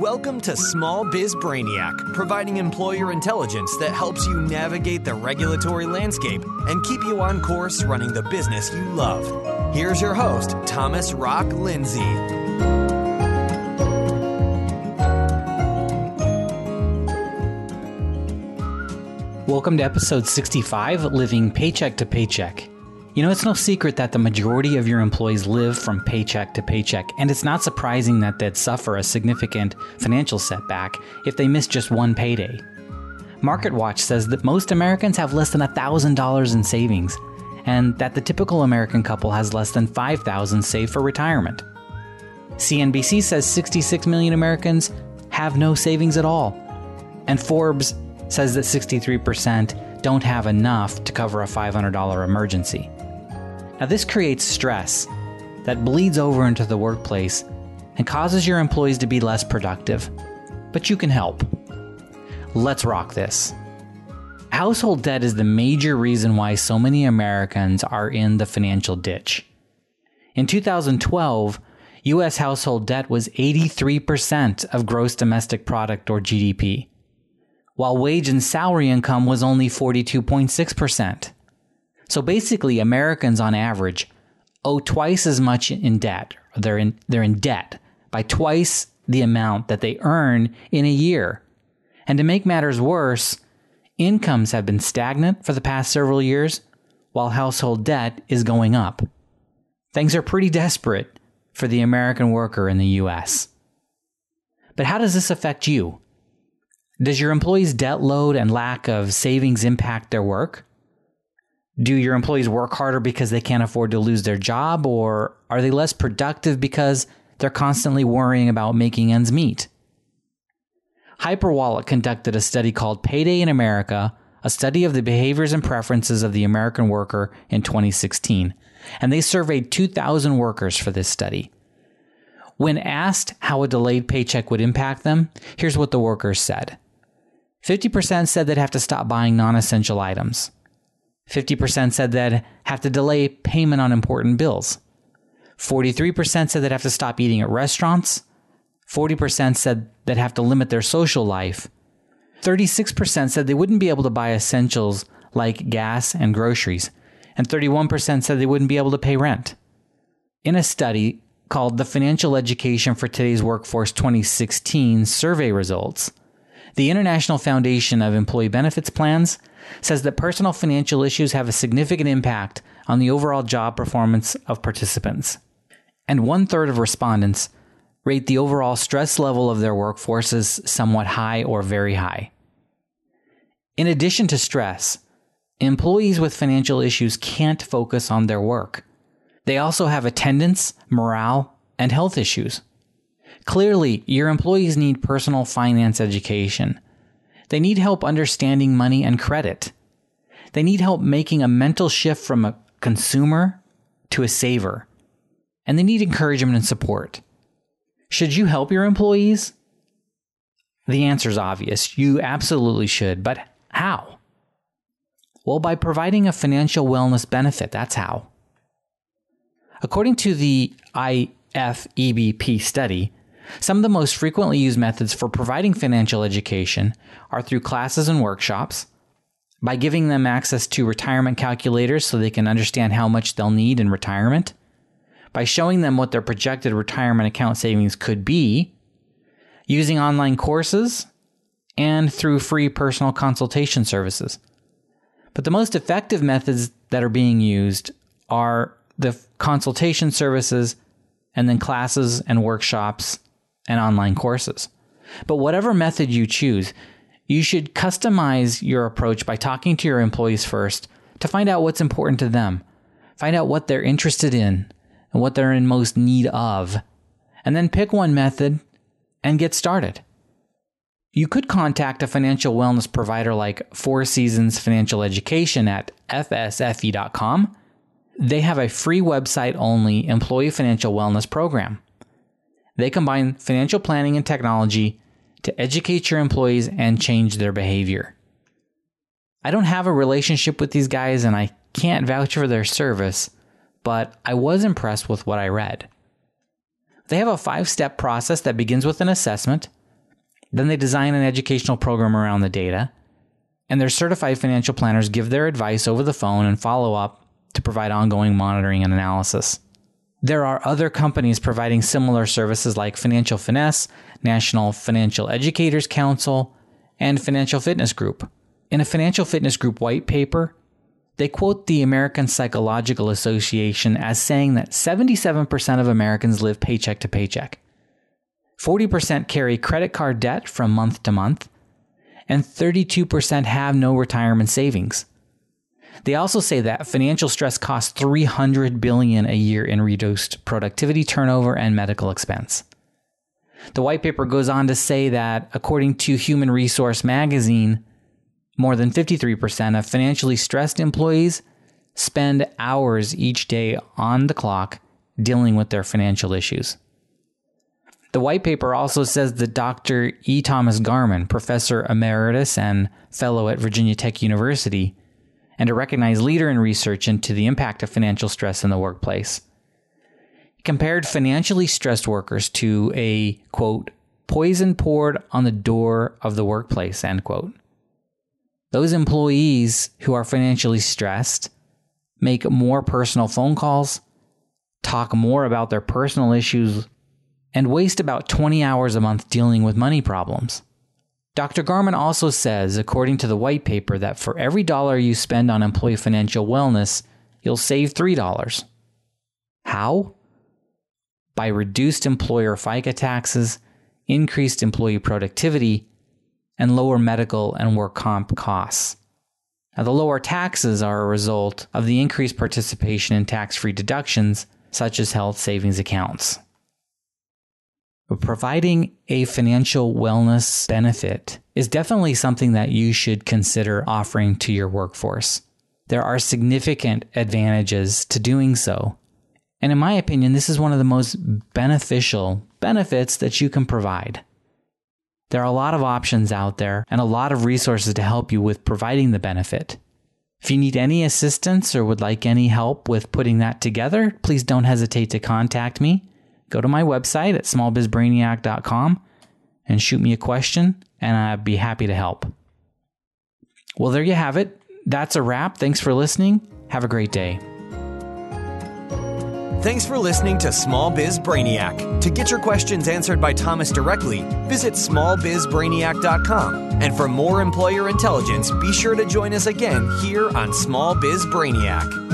Welcome to Small Biz Brainiac, providing employer intelligence that helps you navigate the regulatory landscape and keep you on course running the business you love. Here's your host, Thomas Rock Lindsay. Welcome to episode 65 Living Paycheck to Paycheck. You know, it's no secret that the majority of your employees live from paycheck to paycheck, and it's not surprising that they'd suffer a significant financial setback if they miss just one payday. MarketWatch says that most Americans have less than $1,000 in savings, and that the typical American couple has less than 5000 saved for retirement. CNBC says 66 million Americans have no savings at all, and Forbes says that 63% don't have enough to cover a $500 emergency. Now, this creates stress that bleeds over into the workplace and causes your employees to be less productive. But you can help. Let's rock this. Household debt is the major reason why so many Americans are in the financial ditch. In 2012, US household debt was 83% of gross domestic product or GDP, while wage and salary income was only 42.6%. So basically, Americans on average owe twice as much in debt. They're in, they're in debt by twice the amount that they earn in a year. And to make matters worse, incomes have been stagnant for the past several years, while household debt is going up. Things are pretty desperate for the American worker in the US. But how does this affect you? Does your employees' debt load and lack of savings impact their work? Do your employees work harder because they can't afford to lose their job, or are they less productive because they're constantly worrying about making ends meet? Hyperwallet conducted a study called Payday in America, a study of the behaviors and preferences of the American worker in 2016, and they surveyed 2,000 workers for this study. When asked how a delayed paycheck would impact them, here's what the workers said 50% said they'd have to stop buying non essential items. 50% said they'd have to delay payment on important bills. 43% said they'd have to stop eating at restaurants. 40% said they'd have to limit their social life. 36% said they wouldn't be able to buy essentials like gas and groceries. And 31% said they wouldn't be able to pay rent. In a study called the Financial Education for Today's Workforce 2016 survey results, the International Foundation of Employee Benefits Plans says that personal financial issues have a significant impact on the overall job performance of participants. And one third of respondents rate the overall stress level of their workforce as somewhat high or very high. In addition to stress, employees with financial issues can't focus on their work. They also have attendance, morale, and health issues. Clearly, your employees need personal finance education they need help understanding money and credit. They need help making a mental shift from a consumer to a saver. And they need encouragement and support. Should you help your employees? The answer is obvious. You absolutely should. But how? Well, by providing a financial wellness benefit. That's how. According to the IFEBP study, some of the most frequently used methods for providing financial education are through classes and workshops, by giving them access to retirement calculators so they can understand how much they'll need in retirement, by showing them what their projected retirement account savings could be, using online courses, and through free personal consultation services. But the most effective methods that are being used are the consultation services and then classes and workshops and online courses. But whatever method you choose, you should customize your approach by talking to your employees first to find out what's important to them, find out what they're interested in and what they're in most need of, and then pick one method and get started. You could contact a financial wellness provider like Four Seasons Financial Education at fsfe.com. They have a free website only employee financial wellness program. They combine financial planning and technology to educate your employees and change their behavior. I don't have a relationship with these guys and I can't vouch for their service, but I was impressed with what I read. They have a five step process that begins with an assessment, Then they design an educational program around the data. And their certified financial planners give their advice over the phone and follow up to provide ongoing monitoring and analysis. There are other companies providing similar services like Financial Finesse, National Financial Educators Council, and Financial Fitness Group. In a Financial Fitness Group white paper, they quote the American Psychological Association as saying that 77% of Americans live paycheck to paycheck. 40% carry credit card debt from month to month, and 32% have no retirement savings. They also say that financial stress costs 300 billion a year in reduced productivity, turnover, and medical expense. The white paper goes on to say that according to Human Resource magazine, more than 53% of financially stressed employees spend hours each day on the clock dealing with their financial issues. The white paper also says that Dr. E. Thomas Garman, professor emeritus and fellow at Virginia Tech University, and a recognized leader in research into the impact of financial stress in the workplace, he compared financially stressed workers to a quote poison poured on the door of the workplace end quote. Those employees who are financially stressed make more personal phone calls, talk more about their personal issues and waste about 20 hours a month dealing with money problems. Dr. Garman also says, according to the white paper, that for every dollar you spend on employee financial wellness, you'll save $3. How? By reduced employer FICA taxes, increased employee productivity, and lower medical and work comp costs. Now, the lower taxes are a result of the increased participation in tax free deductions, such as health savings accounts. Providing a financial wellness benefit is definitely something that you should consider offering to your workforce. There are significant advantages to doing so. And in my opinion, this is one of the most beneficial benefits that you can provide. There are a lot of options out there and a lot of resources to help you with providing the benefit. If you need any assistance or would like any help with putting that together, please don't hesitate to contact me go to my website at smallbizbrainiac.com and shoot me a question, and I'd be happy to help. Well, there you have it. That's a wrap. Thanks for listening. Have a great day. Thanks for listening to Small Biz Brainiac. To get your questions answered by Thomas directly, visit smallbizbrainiac.com. And for more employer intelligence, be sure to join us again here on Small Biz Brainiac.